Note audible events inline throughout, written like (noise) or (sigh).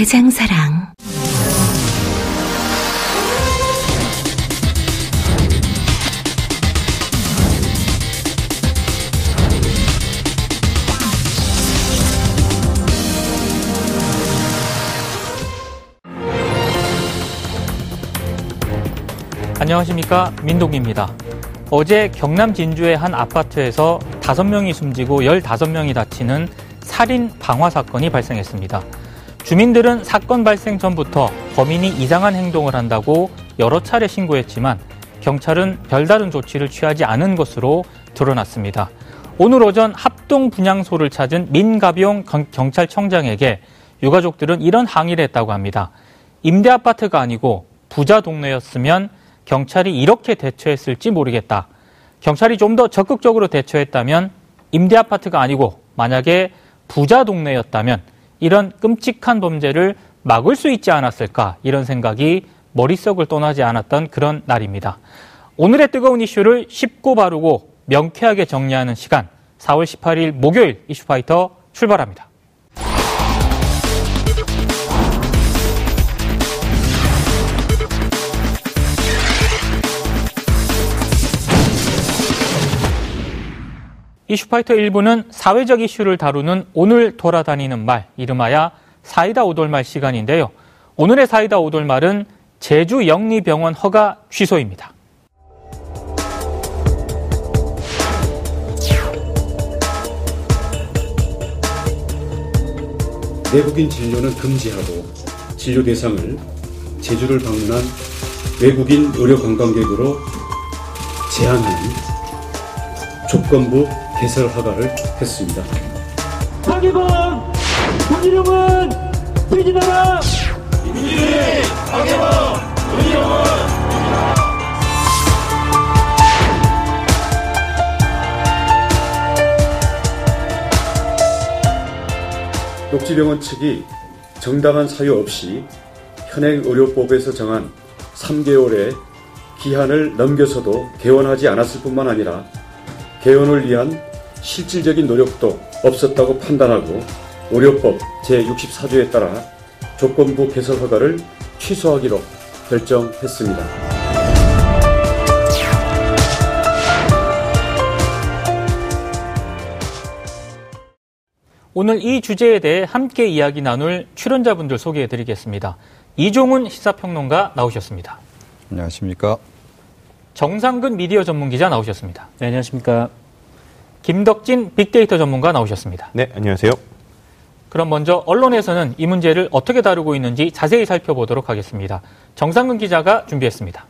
대장사랑. 안녕하십니까 민동기입니다. 어제 경남 진주의 한 아파트에서 5명이 숨지고 15명이 다치는 살인 방화 사건이 발생했습니다. 주민들은 사건 발생 전부터 범인이 이상한 행동을 한다고 여러 차례 신고했지만 경찰은 별다른 조치를 취하지 않은 것으로 드러났습니다. 오늘 오전 합동 분향소를 찾은 민가병 경찰청장에게 유가족들은 이런 항의를 했다고 합니다. 임대 아파트가 아니고 부자 동네였으면 경찰이 이렇게 대처했을지 모르겠다. 경찰이 좀 더 적극적으로 대처했다면 임대 아파트가 아니고 만약에 부자 동네였다면 이런 끔찍한 범죄를 막을 수 있지 않았을까 이런 생각이 머릿속을 떠나지 않았던 그런 날입니다. 오늘의 뜨거운 이슈를 쉽고 바르고 명쾌하게 정리하는 시간 4월 18일 목요일 이슈파이터 출발합니다. 이슈파이터 1부는 사회적 이슈를 다루는 오늘 돌아다니는 말, 이름하여 사이다 오돌말 시간인데요. 오늘의 사이다 오돌말은 제주 영리병원 허가 취소입니다. 내국인 진료는 금지하고 진료 대상을 제주를 방문한 외국인 의료 관광객으로 제한하는 조건부 개설 허가를 했습니다. 박예범! 본이름은 돼지나라! 민주주의 박예범! 본이름은 녹지병원 측이 정당한 사유 없이 현행 의료법에서 정한 3개월의 기한을 넘겨서도 개원하지 않았을 뿐만 아니라 개원을 위한 실질적인 노력도 없었다고 판단하고 의료법 제64조에 따라 조건부 개설 허가를 취소하기로 결정했습니다. 오늘 이 주제에 대해 함께 이야기 나눌 출연자분들 소개해 드리겠습니다. 이종훈 시사평론가 나오셨습니다. 안녕하십니까. 정상근 미디어 전문 기자 나오셨습니다. 네, 안녕하십니까. 김덕진 빅데이터 전문가 나오셨습니다. 네, 안녕하세요. 그럼 먼저 언론에서는 이 문제를 어떻게 다루고 있는지 자세히 살펴보도록 하겠습니다. 정상근 기자가 준비했습니다.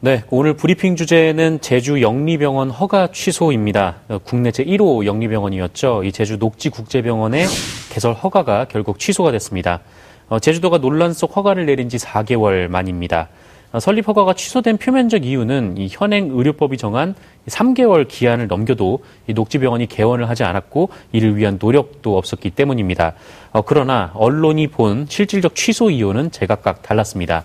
네, 오늘 브리핑 주제는 제주 영리병원 허가 취소입니다. 국내 제1호 영리병원이었죠. 이 제주 녹지국제병원의 개설 허가가 결국 취소가 됐습니다. 어, 제주도가 논란 속 허가를 내린 지 4개월 만입니다. 어, 설립 허가가 취소된 표면적 이유는 이 현행 의료법이 정한 3개월 기한을 넘겨도 이 녹지병원이 개원을 하지 않았고 이를 위한 노력도 없었기 때문입니다. 어, 그러나 언론이 본 실질적 취소 이유는 제각각 달랐습니다.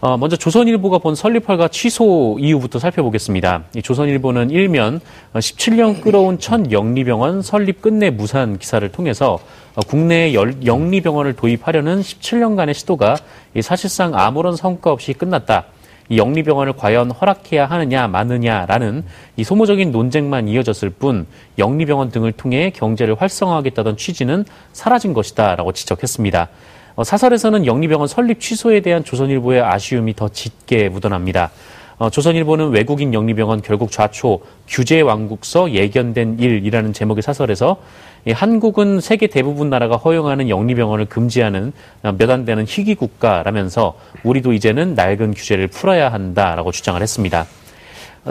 어, 먼저 조선일보가 본 설립허가 취소 이유부터 살펴보겠습니다. 조선일보는 일면 17년 끌어온 첫 영리병원 설립 끝내 무산 기사를 통해서 어, 국내에 영리병원을 도입하려는 17년간의 시도가 사실상 아무런 성과 없이 끝났다. 이 영리병원을 과연 허락해야 하느냐 마느냐라는 이 소모적인 논쟁만 이어졌을 뿐 영리병원 등을 통해 경제를 활성화하겠다던 취지는 사라진 것이다라고 지적했습니다. 어, 사설에서는 영리병원 설립 취소에 대한 조선일보의 아쉬움이 더 짙게 묻어납니다. 어, 조선일보는 외국인 영리병원 결국 좌초 규제 왕국서 예견된 일이라는 제목의 사설에서 한국은 세계 대부분 나라가 허용하는 영리병원을 금지하는 어, 몇안 되는 희귀 국가라면서 우리도 이제는 낡은 규제를 풀어야 한다라고 주장을 했습니다.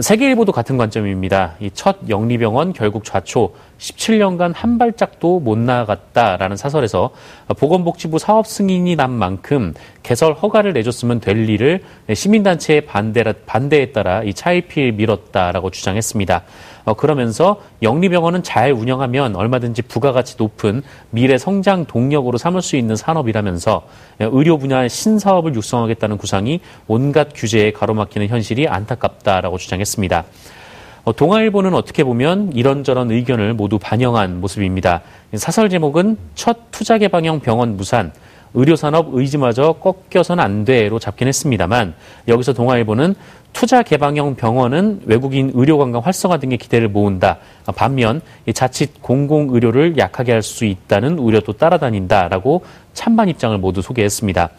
세계일보도 같은 관점입니다. 이 첫 영리병원 결국 좌초 17년간 한 발짝도 못 나아갔다라는 사설에서 보건복지부 사업 승인이 난 만큼 개설 허가를 내줬으면 될 일을 시민단체의 반대, 반대에 따라 이 차일피일 미뤘다라고 주장했습니다. 어, 그러면서 영리병원은 잘 운영하면 얼마든지 부가가치 높은 미래 성장 동력으로 삼을 수 있는 산업이라면서 의료 분야의 신사업을 육성하겠다는 구상이 온갖 규제에 가로막히는 현실이 안타깝다라고 주장했습니다. 어, 동아일보는 어떻게 보면 이런저런 의견을 모두 반영한 모습입니다. 사설 제목은 첫 투자 개방형 병원 무산, 의료산업 의지마저 꺾여선 안 돼로 잡긴 했습니다만 여기서 동아일보는 투자 개방형 병원은 외국인 의료 관광 활성화 등의 기대를 모은다. 반면 자칫 공공 의료를 약하게 할 수 있다는 우려도 따라다닌다라고 찬반 입장을 모두 소개했습니다.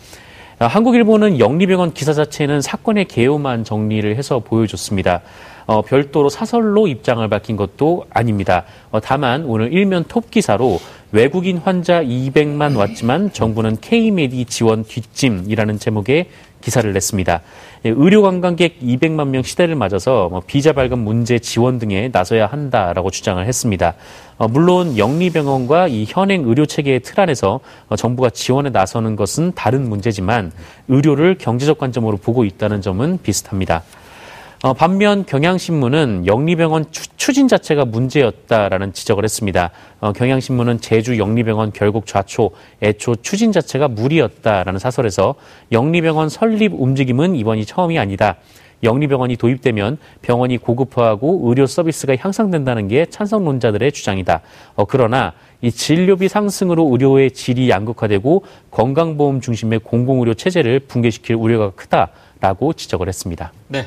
한국일보는 영리병원 기사 자체는 사건의 개요만 정리를 해서 보여줬습니다. 어, 별도로 사설로 입장을 밝힌 것도 아닙니다. 어, 다만 오늘 일면 톱 기사로 외국인 환자 200만 왔지만 정부는 K메디 지원 뒷짐이라는 제목의 기사를 냈습니다. 예, 의료 관광객 200만 명 시대를 맞아서 뭐 비자 발급 문제 지원 등에 나서야 한다라고 주장을 했습니다. 어, 물론 영리병원과 이 현행 의료 체계의 틀 안에서 어, 정부가 지원에 나서는 것은 다른 문제지만 의료를 경제적 관점으로 보고 있다는 점은 비슷합니다. 어, 반면 경향신문은 영리병원 추, 진 자체가 문제였다라는 지적을 했습니다. 어, 경향신문은 제주 영리병원 결국 좌초, 애초 추진 자체가 무리였다라는 사설에서 영리병원 설립 움직임은 이번이 처음이 아니다. 영리병원이 도입되면 병원이 고급화하고 의료 서비스가 향상된다는 게 찬성론자들의 주장이다. 어, 그러나 이 진료비 상승으로 의료의 질이 양극화되고 건강보험 중심의 공공의료 체제를 붕괴시킬 우려가 크다라고 지적을 했습니다. 네.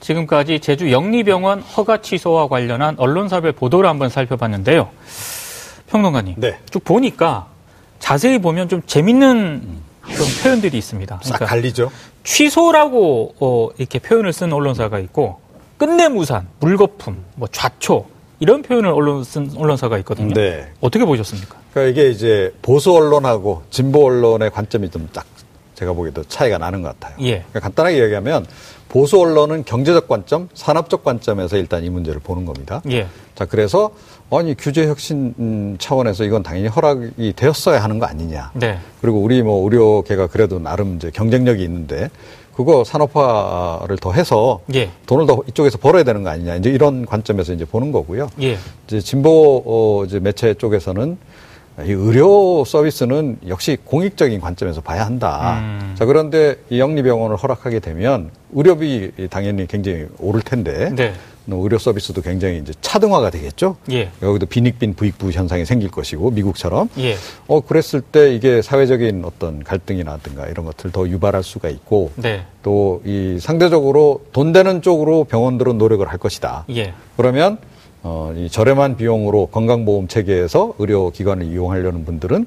지금까지 제주 영리병원 허가 취소와 관련한 언론사별 보도를 한번 살펴봤는데요. 평론가님, 네. 쭉 보니까 자세히 보면 좀 재밌는 좀 표현들이 있습니다. 그러니까 갈리죠. 취소라고 어, 이렇게 표현을 쓴 언론사가 있고 끝내 무산, 물거품, 뭐 좌초 이런 표현을 언론 쓴 언론사가 있거든요. 네. 어떻게 보셨습니까? 그러니까 이게 이제 보수 언론하고 진보 언론의 관점이 좀 딱 제가 보기에도 차이가 나는 것 같아요. 예. 그러니까 간단하게 얘기하면 보수 언론은 경제적 관점, 산업적 관점에서 일단 이 문제를 보는 겁니다. 예. 자, 그래서 아니 규제 혁신 음, 차원에서 이건 당연히 허락이 되었어야 하는 거 아니냐. 네. 그리고 우리 뭐 의료계가 그래도 나름 이제 경쟁력이 있는데 그거 산업화를 더 해서 예. 돈을 더 이쪽에서 벌어야 되는 거 아니냐. 이제 이런 관점에서 이제 보는 거고요. 예. 이제 진보 어, 이제 매체 쪽에서는 이 의료 서비스는 역시 공익적인 관점에서 봐야 한다. 음. 자, 그런데 이 영리병원을 허락하게 되면 의료비 당연히 굉장히 오를 텐데 네. 의료 서비스도 굉장히 이제 차등화가 되겠죠. 예. 여기도 빈익빈 부익부 현상이 생길 것이고 미국처럼. 예. 어 그랬을 때 이게 사회적인 어떤 갈등이라든가 이런 것들 더 유발할 수가 있고 네. 또이 상대적으로 돈 되는 쪽으로 병원들은 노력을 할 것이다. 예. 그러면 어, 이 저렴한 비용으로 건강보험 체계에서 의료기관을 이용하려는 분들은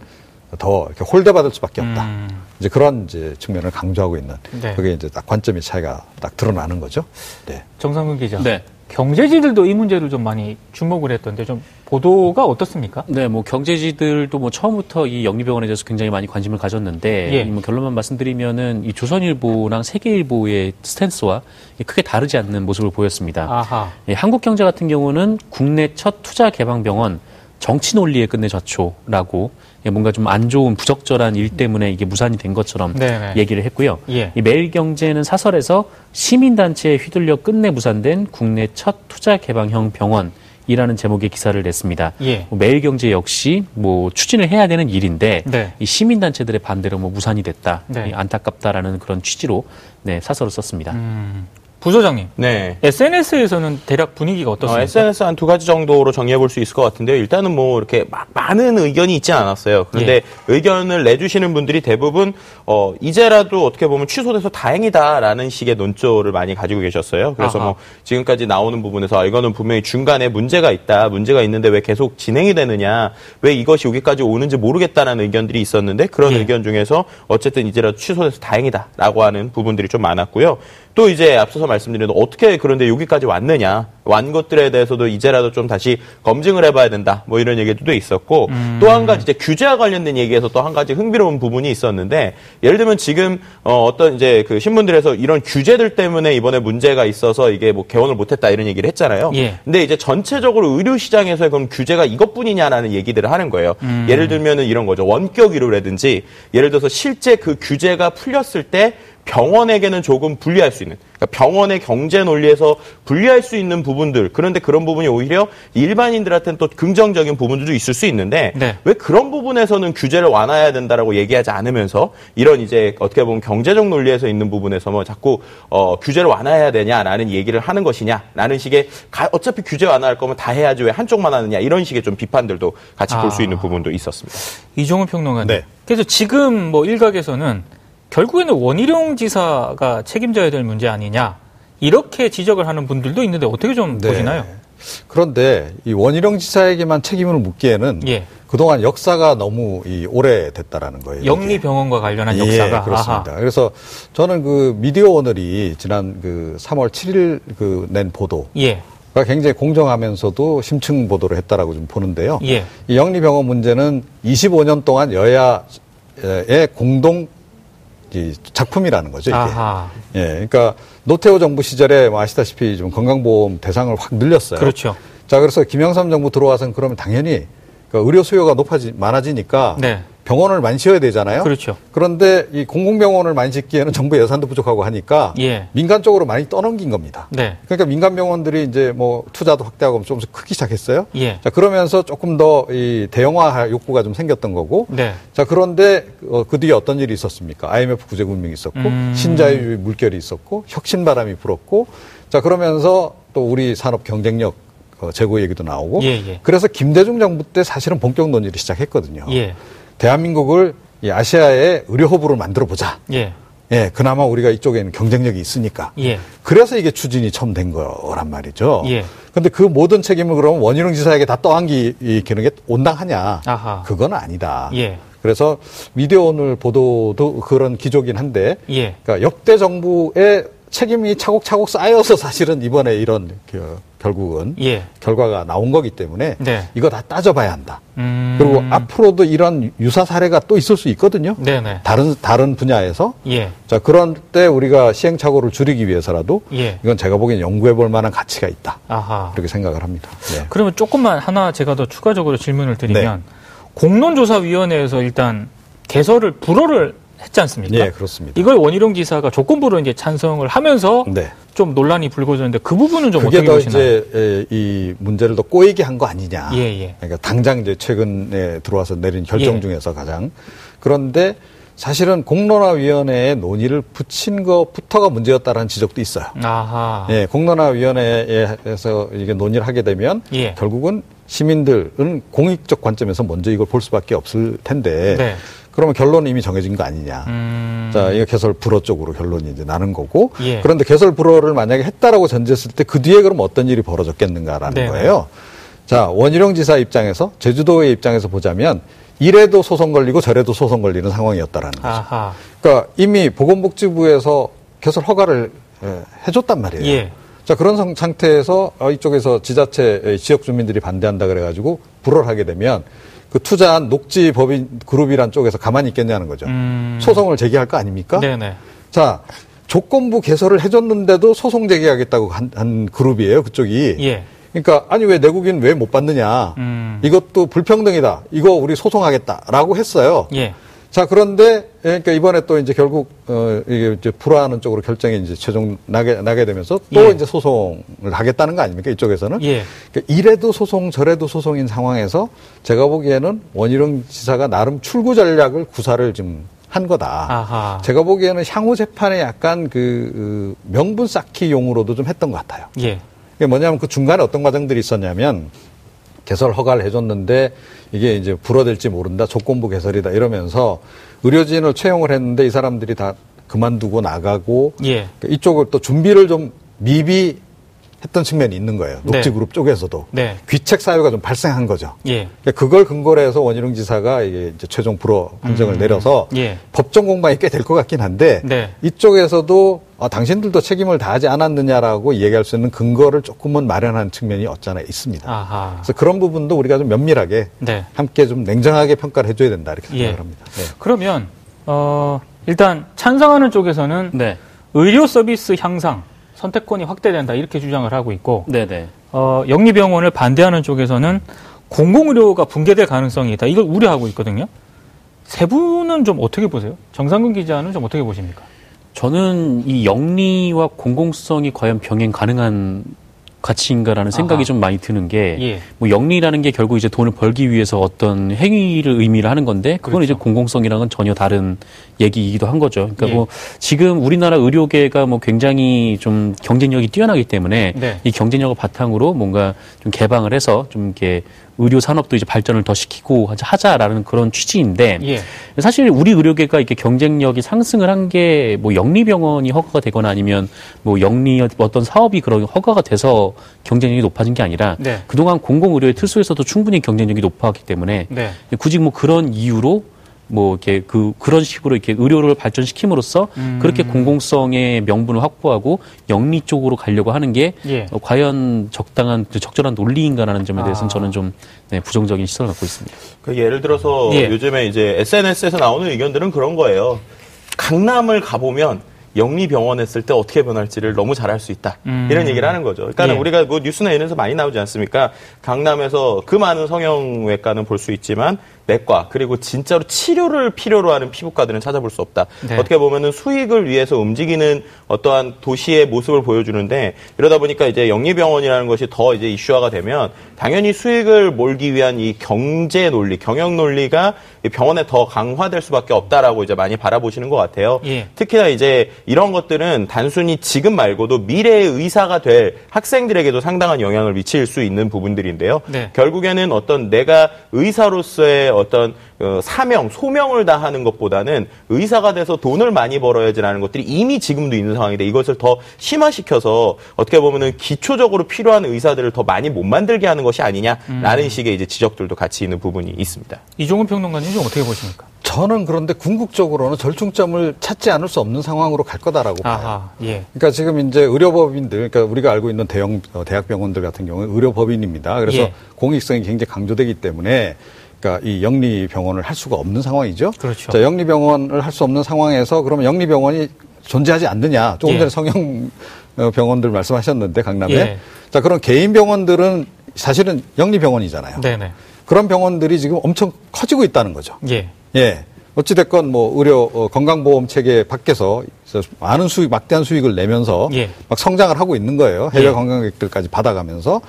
더 이렇게 홀대받을 수밖에 없다. 음. 이제 그런 이제 측면을 강조하고 있는 네. 그게 이제 딱 관점의 차이가 딱 드러나는 거죠. 네. 정상근 기자. 네. 경제지들도 이 문제를 좀 많이 주목을 했던데 좀 보도가 어떻습니까? 네, 뭐 경제지들도 뭐 처음부터 이 영리병원에 대해서 굉장히 많이 관심을 가졌는데 예. 뭐 결론만 말씀드리면은 이 조선일보랑 세계일보의 스탠스와 크게 다르지 않는 모습을 보였습니다. 예, 한국경제 같은 경우는 국내 첫 투자 개방 병원 정치 논리에 끝내 좌초라고 예, 뭔가 좀 안 좋은 부적절한 일 때문에 이게 무산이 된 것처럼 네네. 얘기를 했고요. 예. 이 매일경제는 사설에서 시민단체에 휘둘려 끝내 무산된 국내 첫 투자 개방형 병원. 이라는 제목의 기사를 냈습니다. 예. 뭐 매일경제 역시 뭐 추진을 해야 되는 일인데 네. 이 시민단체들의 반대로 뭐 무산이 됐다, 네. 이 안타깝다라는 그런 취지로 네, 사설을 썼습니다. 음. 부소장님. 네. SNS에서는 대략 분위기가 어떻습니까? 어, SNS 한 두 가지 정도로 정리해 볼 수 있을 것 같은데요. 일단은 뭐 이렇게 막 많은 의견이 있지 않았어요. 그런데 예. 의견을 내주시는 분들이 대부분 어 이제라도 어떻게 보면 취소돼서 다행이다라는 식의 논조를 많이 가지고 계셨어요. 그래서 아하. 뭐 지금까지 나오는 부분에서 아, 이거는 분명히 중간에 문제가 있다. 문제가 있는데 왜 계속 진행이 되느냐. 왜 이것이 여기까지 오는지 모르겠다라는 의견들이 있었는데 그런 예. 의견 중에서 어쨌든 이제라도 취소돼서 다행이다라고 하는 부분들이 좀 많았고요. 또 이제 앞서서 말씀드린 어떻게 그런데 여기까지 왔느냐. 완 것들에 대해서도 이제라도 좀 다시 검증을 해봐야 된다. 뭐 이런 얘기도 있었고 음. 또한 가지 이제 규제와 관련된 얘기에서 또 한 가지 흥미로운 부분이 있었는데 예를 들면 지금 어, 어떤 이제 그 신문들에서 이런 규제들 때문에 이번에 문제가 있어서 이게 뭐 개원을 못했다 이런 얘기를 했잖아요. 예. 근데 이제 전체적으로 의료 시장에서의 그럼 규제가 이것뿐이냐라는 얘기들을 하는 거예요. 음. 예를 들면은 이런 거죠. 원격 의료라든지 예를 들어서 실제 그 규제가 풀렸을 때 병원에게는 조금 불리할 수 있는 그러니까 병원의 경제 논리에서 불리할 수 있는 부분들 그런데 그런 부분이 오히려 일반인들한테는 또 긍정적인 부분들도 있을 수 있는데 네. 왜 그런 부분에서는 규제를 완화해야 된다라고 얘기하지 않으면서 이런 이제 어떻게 보면 경제적 논리에서 있는 부분에서 뭐 자꾸 어, 규제를 완화해야 되냐라는 얘기를 하는 것이냐라는 식의 가, 어차피 규제 완화할 거면 다 해야지 왜 한쪽만 하느냐 이런 식의 좀 비판들도 같이 아. 볼수 있는 부분도 있었습니다. 이종훈 평론가님. 네. 그래서 지금 뭐 일각에서는 결국에는 원희룡 지사가 책임져야 될 문제 아니냐 이렇게 지적을 하는 분들도 있는데 어떻게 좀 네. 보시나요? 그런데 이 원희룡 지사에게만 책임을 묻기에는 예. 그동안 역사가 너무 이 오래됐다라는 거예요. 영리병원과 관련한 예, 역사가 그렇습니다. 아하. 그래서 저는 그 미디어 오늘이 지난 그 3월 7일 그 낸 보도 예. 가 굉장히 공정하면서도 심층 보도를 했다라고 좀 보는데요. 예. 이 영리병원 문제는 25년 동안 여야의 공동 작품이라는 거죠, 이게. 아하. 예. 그러니까 노태우 정부 시절에 뭐 아시다시피 좀 건강보험 대상을 확 늘렸어요. 그렇죠. 자, 그래서 김영삼 정부 들어와서는 그러면 당연히 그러니까 의료 수요가 높아지 많아지니까 네. 병원을 많이 지어야 되잖아요. 그렇죠. 그런데 이 공공병원을 많이 짓기에는 정부 예산도 부족하고 하니까 예. 민간 쪽으로 많이 떠넘긴 겁니다. 네. 그러니까 민간 병원들이 이제 뭐 투자도 확대하고 조금씩 크기 시작했어요. 예. 자 그러면서 조금 더 이 대형화 욕구가 좀 생겼던 거고. 네. 자 그런데 어, 그 뒤에 어떤 일이 있었습니까? IMF 구제금융이 있었고 음. 신자유주의 물결이 있었고 혁신 바람이 불었고. 자 그러면서 또 우리 산업 경쟁력 어, 제고 얘기도 나오고. 예, 예. 그래서 김대중 정부 때 사실은 본격 논의를 시작했거든요. 예. 대한민국을 이 아시아의 의료 허브로 만들어 보자. 예. 예, 그나마 우리가 이쪽에는 경쟁력이 있으니까. 예. 그래서 이게 추진이 처음 된 거란 말이죠. 예. 근데 그 모든 책임을 그러면 원희룡 지사에게 다 떠안기는 게 온당하냐? 아하. 그건 아니다. 예. 그래서 미디어 오늘 보도도 그런 기조긴 한데, 예. 그러니까 역대 정부의 책임이 차곡차곡 쌓여서 사실은 이번에 이런 그 결국은 예. 결과가 나온 거기 때문에 네. 이거 다 따져봐야 한다. 음... 그리고 앞으로도 이런 유사 사례가 또 있을 수 있거든요. 네네. 다른 다른 분야에서. 예. 자 그런 때 우리가 시행착오를 줄이기 위해서라도 예. 이건 제가 보기엔 연구해볼 만한 가치가 있다. 아하. 그렇게 생각을 합니다. 네. 그러면 조금만 하나 제가 더 추가적으로 질문을 드리면 네. 공론조사위원회에서 일단 개설을 불허를 했지 않습니까? 네, 그렇습니다. 이걸 원희룡 지사가 조건부로 이제 찬성을 하면서 네. 좀 논란이 불거졌는데 그 부분은 좀 어떻게 보시나요? 이제 이 문제를 더 꼬이게 한 거 아니냐. 예, 예. 그러니까 당장 이제 최근에 들어와서 내린 결정 예. 중에서 가장 그런데 사실은 공론화위원회에 논의를 붙인 것부터가 문제였다라는 지적도 있어요. 아하. 예, 공론화위원회에서 이게 논의를 하게 되면 예. 결국은 시민들은 공익적 관점에서 먼저 이걸 볼 수밖에 없을 텐데 네. 그러면 결론은 이미 정해진 거 아니냐. 음. 자, 이거 개설 불허 쪽으로 결론이 이제 나는 거고. 예. 그런데 개설 불허를 만약에 했다라고 전제했을 때 그 뒤에 그럼 어떤 일이 벌어졌겠는가라는 네 거예요. 자, 원희룡 지사 입장에서 제주도의 입장에서 보자면 이래도 소송 걸리고 저래도 소송 걸리는 상황이었다라는 거죠. 아하. 그러니까 이미 보건복지부에서 개설 허가를 예, 해줬단 말이에요. 예. 자, 그런 상태에서 어, 이쪽에서 지자체 지역 주민들이 반대한다 그래가지고 불허를 하게 되면 그 투자한 녹지 법인 그룹이란 쪽에서 가만히 있겠냐는 거죠. 음. 소송을 제기할 거 아닙니까? 네네. 자, 조건부 개설을 해줬는데도 소송 제기하겠다고 한, 한 그룹이에요, 그쪽이. 예. 그러니까 아니 왜 내국인 왜 못 받느냐? 음. 이것도 불평등이다. 이거 우리 소송하겠다라고 했어요. 예. 자, 그런데, 그러니까 이번에 또 이제 결국, 어, 이게 이제 불화하는 쪽으로 결정이 이제 최종 나게, 나게 되면서 또 예. 이제 소송을 하겠다는 거 아닙니까? 이쪽에서는. 예. 그러니까 이래도 소송, 저래도 소송인 상황에서 제가 보기에는 원희룡 지사가 나름 출구 전략을 구사를 지금 한 거다. 아하. 제가 보기에는 향후 재판에 약간 그, 그 명분 쌓기 용으로도 좀 했던 것 같아요. 예. 그게 뭐냐면 그 중간에 어떤 과정들이 있었냐면 개설 허가를 해줬는데 이게 이제 불어될지 모른다 조건부 개설이다 이러면서 의료진을 채용을 했는데 이 사람들이 다 그만두고 나가고 예. 이쪽을 또 준비를 좀 미비 했던 측면이 있는 거예요. 네. 녹지그룹 네. 쪽에서도 네. 귀책 사유가 좀 발생한 거죠. 예. 그러니까 그걸 근거로 해서 원희룡 지사가 이게 최종 불허 판정을 음. 내려서 예. 법정 공방이 꽤 될 것 같긴 한데 네. 이쪽에서도 어, 당신들도 책임을 다하지 않았느냐라고 얘기할 수 있는 근거를 조금은 마련하는 측면이 없잖아 있습니다. 아하. 그래서 그런 부분도 우리가 좀 면밀하게 네. 함께 좀 냉정하게 평가를 해줘야 된다 이렇게 생각을 예. 합니다. 네. 그러면 어, 일단 찬성하는 쪽에서는 네. 의료 서비스 향상 선택권이 확대된다 이렇게 주장을 하고 있고 네네. 어, 영리병원을 반대하는 쪽에서는 공공의료가 붕괴될 가능성이 있다. 이걸 우려하고 있거든요. 세 분은 좀 어떻게 보세요? 정상근 기자는 좀 어떻게 보십니까? 저는 이 영리와 공공성이 과연 병행 가능한 가치인가라는 생각이 아하. 좀 많이 드는 게, 예. 뭐 영리라는 게 결국 이제 돈을 벌기 위해서 어떤 행위를 의미를 하는 건데, 그건 그렇죠. 이제 공공성이랑은 전혀 다른 얘기이기도 한 거죠. 그러니까 예. 뭐 지금 우리나라 의료계가 뭐 굉장히 좀 경쟁력이 뛰어나기 때문에 네. 이 경쟁력을 바탕으로 뭔가 좀 개방을 해서 좀 이렇게 의료 산업도 이제 발전을 더 시키고 하자라는 그런 취지인데 예. 사실 우리 의료계가 이렇게 경쟁력이 상승을 한 게 뭐 영리병원이 허가가 되거나 아니면 뭐 영리 어떤 사업이 그런 허가가 돼서 경쟁력이 높아진 게 아니라 네. 그동안 공공의료의 틀 속에서도 충분히 경쟁력이 높았기 때문에 네. 굳이 뭐 그런 이유로 뭐 이렇게 그 그런 식으로 이렇게 의료를 발전시킴으로써 음. 그렇게 공공성의 명분을 확보하고 영리 쪽으로 가려고 하는 게 예. 어, 과연 적당한 적절한 논리인가라는 점에 대해서는 아. 저는 좀 네, 부정적인 시선을 갖고 있습니다. 그 예를 들어서 예. 요즘에 이제 SNS에서 나오는 의견들은 그런 거예요. 강남을 가보면 영리병원 했을 때 어떻게 변할지를 너무 잘 알 수 있다. 음. 이런 얘기를 하는 거죠. 그러니까 예. 우리가 뭐 뉴스나 이런 데서 많이 나오지 않습니까? 강남에서 그 많은 성형외과는 볼 수 있지만 내과 그리고 진짜로 치료를 필요로 하는 피부과들은 찾아볼 수 없다. 네. 어떻게 보면은 수익을 위해서 움직이는 어떠한 도시의 모습을 보여주는데 이러다 보니까 이제 영리병원이라는 것이 더 이제 이슈화가 되면 당연히 수익을 몰기 위한 이 경제 논리, 경영 논리가 병원에 더 강화될 수밖에 없다라고 이제 많이 바라보시는 것 같아요. 예. 특히나 이제 이런 것들은 단순히 지금 말고도 미래의 의사가 될 학생들에게도 상당한 영향을 미칠 수 있는 부분들인데요. 네. 결국에는 어떤 내가 의사로서의 어떤 어, 사명, 소명을 다하는 것보다는 의사가 돼서 돈을 많이 벌어야지라는 것들이 이미 지금도 있는 상황인데 이것을 더 심화시켜서 어떻게 보면은 기초적으로 필요한 의사들을 더 많이 못 만들게 하는 것이 아니냐라는 음. 식의 이제 지적들도 같이 있는 부분이 있습니다. 이종훈 평론가님 좀 어떻게 보십니까? 저는 그런데 궁극적으로는 절충점을 찾지 않을 수 없는 상황으로 갈 거다라고 아하, 봐요. 예. 그러니까 지금 이제 의료법인들, 그러니까 우리가 알고 있는 대형 어, 대학병원들 같은 경우는 의료법인입니다. 그래서 예. 공익성이 굉장히 강조되기 때문에 그러니까 이 영리병원을 할 수가 없는 상황이죠. 그렇죠. 자, 영리병원을 할 수 없는 상황에서 그러면 영리병원이 존재하지 않느냐. 조금 예. 전에 성형 어, 병원들 말씀하셨는데 강남에. 예. 자, 그런 개인 병원들은 사실은 영리병원이잖아요. 네네. 그런 병원들이 지금 엄청 커지고 있다는 거죠. 예. 예. 어찌됐건 뭐 의료 어, 건강보험 체계 밖에서 많은 수익 막대한 수익을 내면서 예. 막 성장을 하고 있는 거예요 해외 예. 관광객들까지 받아가면서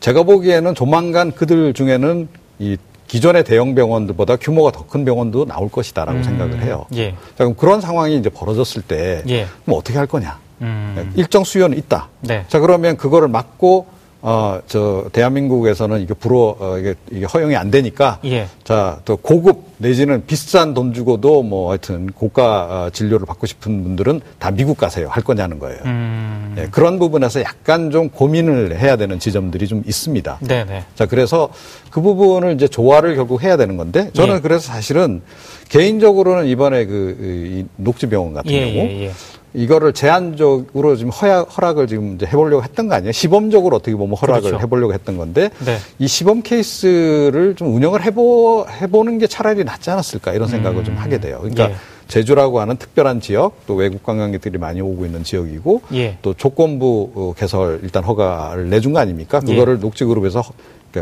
제가 보기에는 조만간 그들 중에는 이 기존의 대형 병원들보다 규모가 더 큰 병원도 나올 것이다라고 음. 생각을 해요. 예. 자, 그럼 그런 상황이 이제 벌어졌을 때, 예. 그럼 어떻게 할 거냐? 음. 일정 수요는 있다. 네. 자, 그러면 그거를 막고 어, 저, 대한민국에서는 이게 불어, 어, 이게, 이게 허용이 안 되니까. 예. 자, 또 고급 내지는 비싼 돈 주고도 뭐 하여튼 고가 어, 진료를 받고 싶은 분들은 다 미국 가세요. 할 거냐는 거예요. 음. 예, 그런 부분에서 약간 좀 고민을 해야 되는 지점들이 좀 있습니다. 네네. 자, 그래서 그 부분을 이제 조화를 결국 해야 되는 건데 저는 예. 그래서 사실은 개인적으로는 이번에 그, 이 녹지병원 같은 예, 경우 예, 예. 이거를 제한적으로 지금 허약, 허락 을 지금 이제 해보려고 했던 거 아니에요? 시범적으로 어떻게 보면 허락을 그렇죠. 해보려고 했던 건데 네. 이 시범 케이스를 좀 운영을 해보 해보는 게 차라리 낫지 않았을까 이런 생각을 음. 좀 하게 돼요. 그러니까 예. 제주라고 하는 특별한 지역 또 외국 관광객들이 많이 오고 있는 지역이고 예. 또 조건부 어, 개설 일단 허가를 내준 거 아닙니까? 그거를 예. 녹지그룹에서 그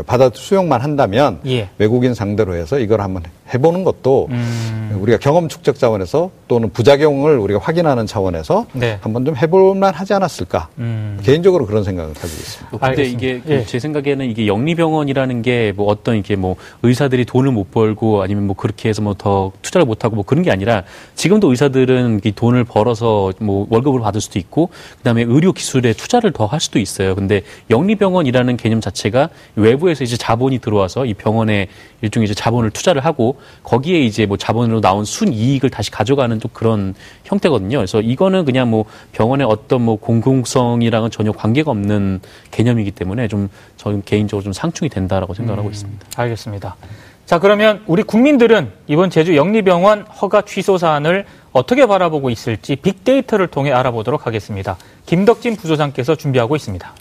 받아 수용만 한다면 예. 외국인 상대로 해서 이걸 한번 해보는 것도 음. 우리가 경험 축적 차원에서 또는 부작용을 우리가 확인하는 차원에서 네. 한번 좀 해볼만 하지 않았을까 음. 개인적으로 그런 생각을 가지고 있습니다. 뭐 근데 이게 예. 제 생각에는 이게 영리병원이라는 게 뭐 어떤 이게 뭐 의사들이 돈을 못 벌고 아니면 뭐 그렇게 해서 뭐 더 투자를 못 하고 뭐 그런 게 아니라 지금도 의사들은 이 돈을 벌어서 뭐 월급을 받을 수도 있고 그다음에 의료 기술에 투자를 더 할 수도 있어요. 근데 영리병원이라는 개념 자체가 외 부에서 이제 자본이 들어와서 이 병원에 일종의 이제 자본을 투자를 하고 거기에 이제 뭐 자본으로 나온 순 이익을 다시 가져가는 좀 그런 형태거든요. 그래서 이거는 그냥 뭐 병원의 어떤 뭐 공공성이랑은 전혀 관계가 없는 개념이기 때문에 좀 저는 개인적으로 좀 상충이 된다라고 생각을 음, 하고 있습니다. 알겠습니다. 자, 그러면 우리 국민들은 이번 제주 영리병원 허가 취소 사안을 어떻게 바라보고 있을지 빅데이터를 통해 알아보도록 하겠습니다. 김덕진 부소장께서 준비하고 있습니다.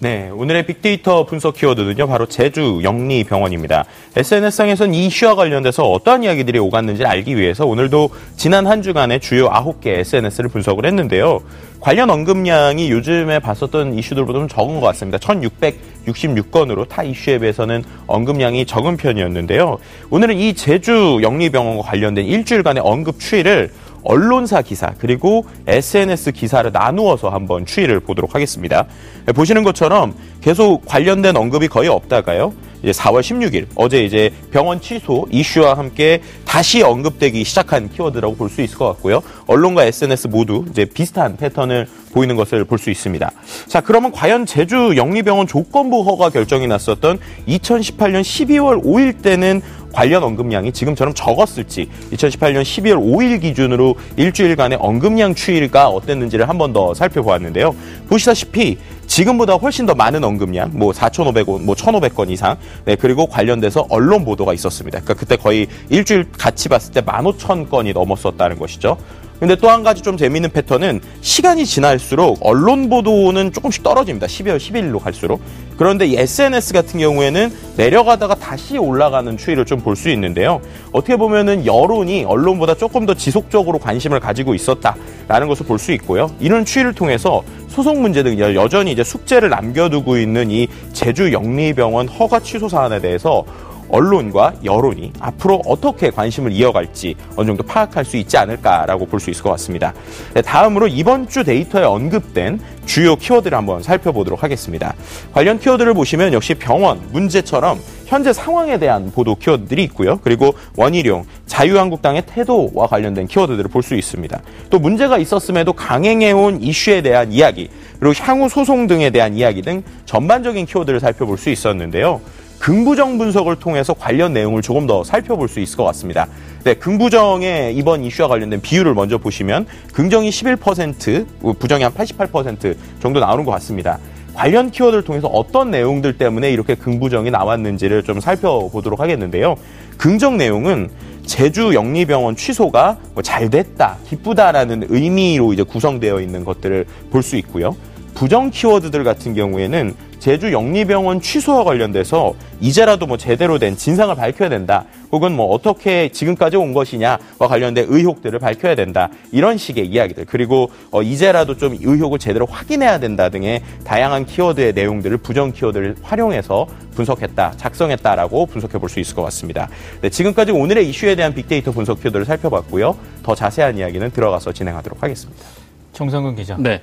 네, 오늘의 빅데이터 분석 키워드는요, 바로 제주 영리병원입니다. SNS상에선 이 이슈와 관련돼서 어떠한 이야기들이 오갔는지 알기 위해서 오늘도 지난 한 주간의 주요 9개 SNS를 분석을 했는데요. 관련 언급량이 요즘에 봤었던 이슈들보다 좀 적은 것 같습니다. 1666건으로 타 이슈에 비해서는 언급량이 적은 편이었는데요. 오늘은 이 제주 영리병원과 관련된 일주일간의 언급 추이를 언론사 기사 그리고 SNS 기사를 나누어서 한번 추이를 보도록 하겠습니다. 네, 보시는 것처럼 계속 관련된 언급이 거의 없다가요. 이제 4월 16일 어제 이제 병원 취소 이슈와 함께 다시 언급되기 시작한 키워드라고 볼 수 있을 것 같고요. 언론과 SNS 모두 이제 비슷한 패턴을 보이는 것을 볼 수 있습니다. 자, 그러면 과연 제주 영리병원 조건부 허가 결정이 났었던 2018년 12월 5일 때는 관련 언급량이 지금처럼 적었을지 2018년 12월 5일 기준으로 일주일간의 언급량 추이가 어땠는지를 한 번 더 살펴보았는데요. 보시다시피 지금보다 훨씬 더 많은 언급량, 뭐 4,500원, 뭐 1,500건 이상, 네, 그리고 관련돼서 언론 보도가 있었습니다. 그러니까 그때 거의 일주일 같이 봤을 때 15,000건이 넘었었다는 것이죠. 근데 또 한 가지 좀 재미있는 패턴은 시간이 지날수록 언론 보도는 조금씩 떨어집니다. 12월 11일로 갈수록. 그런데 이 SNS 같은 경우에는 내려가다가 다시 올라가는 추이를 좀 볼 수 있는데요. 어떻게 보면은 여론이 언론보다 조금 더 지속적으로 관심을 가지고 있었다라는 것을 볼 수 있고요. 이런 추이를 통해서 소송 문제 등 여전히 이제 숙제를 남겨두고 있는 이 제주 영리병원 허가 취소 사안에 대해서 언론과 여론이 앞으로 어떻게 관심을 이어갈지 어느 정도 파악할 수 있지 않을까라고 볼 수 있을 것 같습니다. 네, 다음으로 이번 주 데이터에 언급된 주요 키워드를 한번 살펴보도록 하겠습니다. 관련 키워드를 보시면 역시 병원, 문제처럼 현재 상황에 대한 보도 키워드들이 있고요. 그리고 원희룡, 자유한국당의 태도와 관련된 키워드들을 볼 수 있습니다. 또 문제가 있었음에도 강행해온 이슈에 대한 이야기, 그리고 향후 소송 등에 대한 이야기 등 전반적인 키워드를 살펴볼 수 있었는데요. 긍부정 분석을 통해서 관련 내용을 조금 더 살펴볼 수 있을 것 같습니다. 네, 긍부정의 이번 이슈와 관련된 비율을 먼저 보시면 긍정이 11%, 부정이 한 88% 정도 나오는 것 같습니다. 관련 키워드를 통해서 어떤 내용들 때문에 이렇게 긍부정이 나왔는지를 좀 살펴보도록 하겠는데요. 긍정 내용은 제주 영리병원 취소가 뭐 잘 됐다, 기쁘다라는 의미로 이제 구성되어 있는 것들을 볼 수 있고요. 부정 키워드들 같은 경우에는 제주 영리병원 취소와 관련돼서 이제라도 뭐 제대로 된 진상을 밝혀야 된다. 혹은 뭐 어떻게 지금까지 온 것이냐와 관련된 의혹들을 밝혀야 된다. 이런 식의 이야기들. 그리고 어 이제라도 좀 의혹을 제대로 확인해야 된다 등의 다양한 키워드의 내용들을 부정 키워드를 활용해서 분석했다, 작성했다라고 분석해 볼 수 있을 것 같습니다. 네, 지금까지 오늘의 이슈에 대한 빅데이터 분석 키워드를 살펴봤고요. 더 자세한 이야기는 들어가서 진행하도록 하겠습니다. 정성근 기자. 네.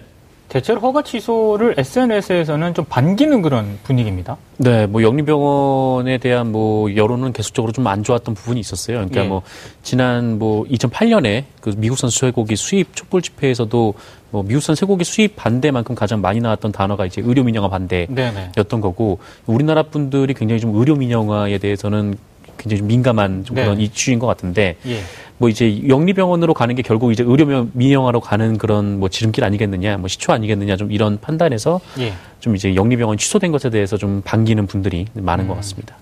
대체로 허가 취소를 SNS에서는 좀 반기는 그런 분위기입니다. 네, 뭐 영리병원에 대한 뭐 여론은 계속적으로 좀 안 좋았던 부분이 있었어요. 그러니까 예. 뭐 지난 뭐 2008년에 그 미국산 쇠고기 수입 촛불 집회에서도 뭐 미국산 쇠고기 수입 반대만큼 가장 많이 나왔던 단어가 이제 의료 민영화 반대였던 네네. 거고 우리나라 분들이 굉장히 좀 의료 민영화에 대해서는 굉장히 좀 민감한 좀 그런 네. 이슈인 것 같은데 예. 뭐 이제 영리병원으로 가는 게 결국 이제 의료 민영화로 가는 그런 뭐 지름길 아니겠느냐, 뭐 시초 아니겠느냐 좀 이런 판단에서 예. 좀 이제 영리병원 취소된 것에 대해서 좀 반기는 분들이 많은 음. 것 같습니다.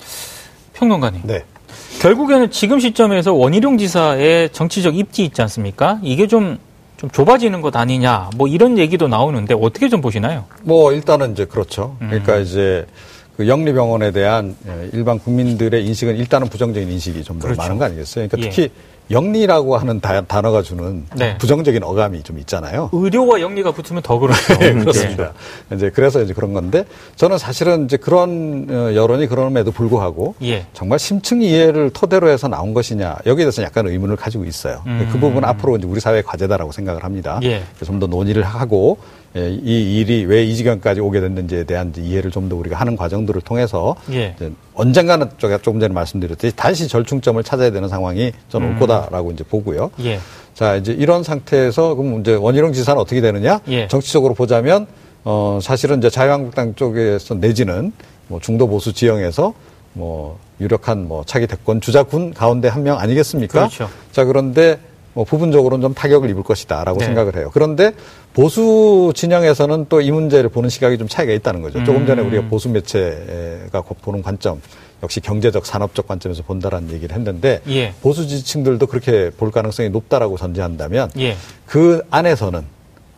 평론가님. 네. 결국에는 지금 시점에서 원희룡 지사의 정치적 입지 있지 않습니까? 이게 좀, 좀 좁아지는 것 아니냐, 뭐 이런 얘기도 나오는데 어떻게 좀 보시나요? 뭐 일단은 이제 그렇죠. 그러니까 음. 이제 그 영리병원에 대한 일반 국민들의 인식은 일단은 부정적인 인식이 좀더 그렇죠. 많은 거 아니겠어요? 그러니까 예. 특히 영리라고 하는 다, 단어가 주는 네. 부정적인 어감이 좀 있잖아요. 의료와 영리가 붙으면 더 그렇죠. 네, 그렇습니다. 네. 이제 그래서 이제 그런 건데 저는 사실은 이제 그런 어, 여론이 그럼에도 불구하고 예. 정말 심층 이해를 토대로 해서 나온 것이냐 여기에 대해서 약간 의문을 가지고 있어요. 음. 그 부분은 앞으로 이제 우리 사회의 과제다라고 생각을 합니다. 예. 좀더 논의를 하고 예, 이 일이 왜 이 지경까지 오게 됐는지에 대한 이해를 좀 더 우리가 하는 과정들을 통해서 예. 언젠가는 제가 조금 전에 말씀드렸듯이 다시 절충점을 찾아야 되는 상황이 저는 음. 올 거다라고 이제 보고요. 예. 자 이제 이런 상태에서 그럼 이제 원희룡 지사는 어떻게 되느냐? 예. 정치적으로 보자면 어 사실은 이제 자유한국당 쪽에서 내지는 뭐 중도 보수 지형에서 뭐 유력한 뭐 차기 대권 주자군 가운데 한 명 아니겠습니까? 그렇죠. 자 그런데 뭐 부분적으로는 좀 타격을 입을 것이다라고 네. 생각을 해요. 그런데 보수 진영에서는 또 이 문제를 보는 시각이 좀 차이가 있다는 거죠. 음. 조금 전에 우리가 보수 매체가 보는 관점 역시 경제적 산업적 관점에서 본다라는 얘기를 했는데 예. 보수 지지층들도 그렇게 볼 가능성이 높다라고 전제한다면 예. 그 안에서는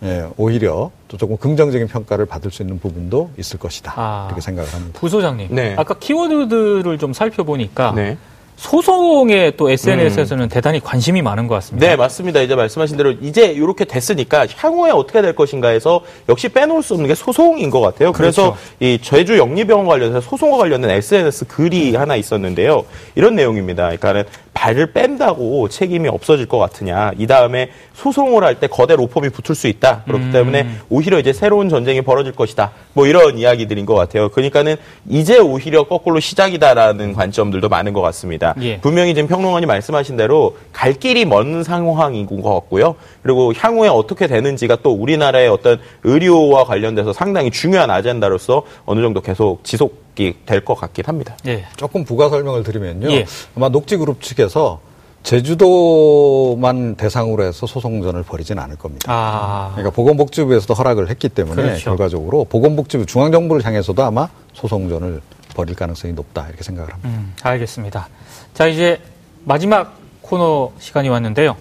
예, 오히려 또 조금 긍정적인 평가를 받을 수 있는 부분도 있을 것이다 아, 이렇게 생각을 합니다. 부소장님, 네. 아까 키워드들을 좀 살펴보니까 네. 소송에 또 SNS에서는 음. 대단히 관심이 많은 것 같습니다. 네, 맞습니다. 이제 말씀하신 대로 이제 이렇게 됐으니까 향후에 어떻게 될 것인가에서 역시 빼놓을 수 없는 게 소송인 것 같아요. 그래서 그렇죠. 이 제주 영리병원 관련해서 소송과 관련된 SNS 글이 하나 있었는데요. 이런 내용입니다. 그러니까는 발을 뺀다고 책임이 없어질 것 같으냐. 이 다음에 소송을 할 때 거대 로펌이 붙을 수 있다. 그렇기 음. 때문에 오히려 이제 새로운 전쟁이 벌어질 것이다. 뭐 이런 이야기들인 것 같아요. 그러니까는 이제 오히려 거꾸로 시작이다라는 관점들도 많은 것 같습니다. 예. 분명히 지금 평론가님 말씀하신 대로 갈 길이 먼 상황인 것 같고요. 그리고 향후에 어떻게 되는지가 또 우리나라의 어떤 의료와 관련돼서 상당히 중요한 아젠다로서 어느 정도 계속 지속 될것 같긴 합니다. 예. 조금 부가 설명을 드리면요. 예. 아마 녹지그룹 측에서 제주도만 대상으로 해서 소송전을 벌이진 않을 겁니다. 아. 그러니까 보건복지부에서도 허락을 했기 때문에 그렇죠. 결과적으로 보건복지부 중앙정부를 향해서도 아마 소송전을 벌일 가능성이 높다 이렇게 생각을 합니다. 음, 알겠습니다. 자 이제 마지막 코너 시간이 왔는데요.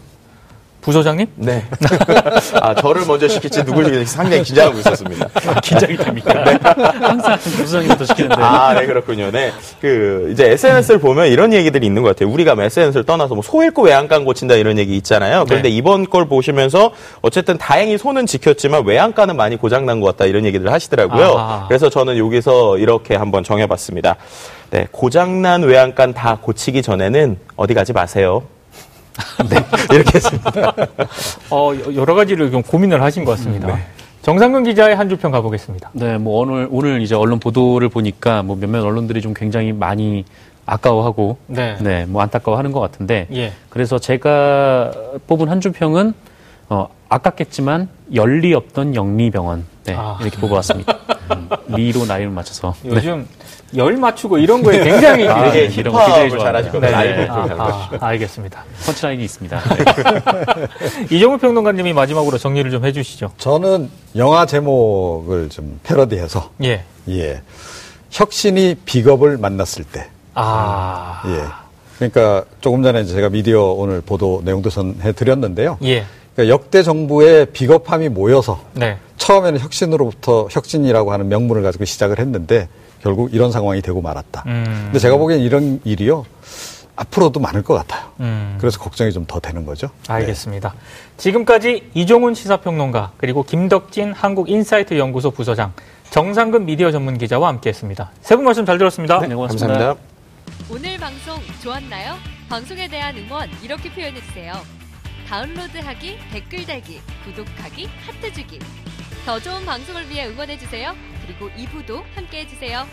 부소장님? 네. 아, 저를 먼저 시킬지 누굴 시킬지 상당히 긴장하고 있었습니다. 아, (laughs) 긴장이 됩니까? 네. 항상 부소장님부터 시키는데. 아, 네, 그렇군요. 네. 그, 이제 SNS를 보면 이런 얘기들이 있는 것 같아요. 우리가 SNS를 떠나서 뭐 소 잃고 외양간 고친다 이런 얘기 있잖아요. 그런데 네. 이번 걸 보시면서 어쨌든 다행히 손은 지켰지만 외양간은 많이 고장난 것 같다 이런 얘기들을 하시더라고요. 아. 그래서 저는 여기서 이렇게 한번 정해봤습니다. 네, 고장난 외양간 다 고치기 전에는 어디 가지 마세요. (laughs) 네, 이렇게 했습니다. 어, 여러 가지를 좀 고민을 하신 것 같습니다. 네. 정상근 기자의 한 줄 평 가보겠습니다. 네, 뭐 오늘 오늘 이제 언론 보도를 보니까 뭐 몇몇 언론들이 좀 굉장히 많이 아까워하고 네, 네 뭐 안타까워하는 것 같은데 예. 그래서 제가 뽑은 한 줄 평은 어, 아깝겠지만 열리 없던 영리병원 네, 아. 이렇게 뽑아왔습니다. 음, 리로 나이를 맞춰서 요즘 네. 열 맞추고 이런 거에 굉장히 아, 네, 힙합을 잘하시거든요. 네. 아, 아, 알겠습니다. 펀치라인이 있습니다. (laughs) 이정우 평론가님이 마지막으로 정리를 좀 해주시죠. 저는 영화 제목을 좀 패러디해서 예, 예, 혁신이 비겁을 만났을 때. 아, 예. 그러니까 조금 전에 제가 미디어 오늘 보도 내용도 전해 드렸는데요. 예. 그러니까 역대 정부의 비겁함이 모여서 네. 처음에는 혁신으로부터 혁신이라고 하는 명분을 가지고 시작을 했는데 결국 이런 상황이 되고 말았다. 음. 근데 제가 보기엔 이런 일이요. 앞으로도 많을 것 같아요. 음. 그래서 걱정이 좀 더 되는 거죠. 알겠습니다. 네. 지금까지 이종훈 시사평론가 그리고 김덕진 한국인사이트 연구소 부서장 정상근 미디어 전문 기자와 함께했습니다. 세 분 말씀 잘 들었습니다. 네, 고맙습니다. 감사합니다. 오늘 방송 좋았나요? 방송에 대한 응원 이렇게 표현해 주세요. 다운로드하기, 댓글 달기, 구독하기, 하트 주기. 더 좋은 방송을 위해 응원해 주세요. 그리고 2부도 함께 해주세요.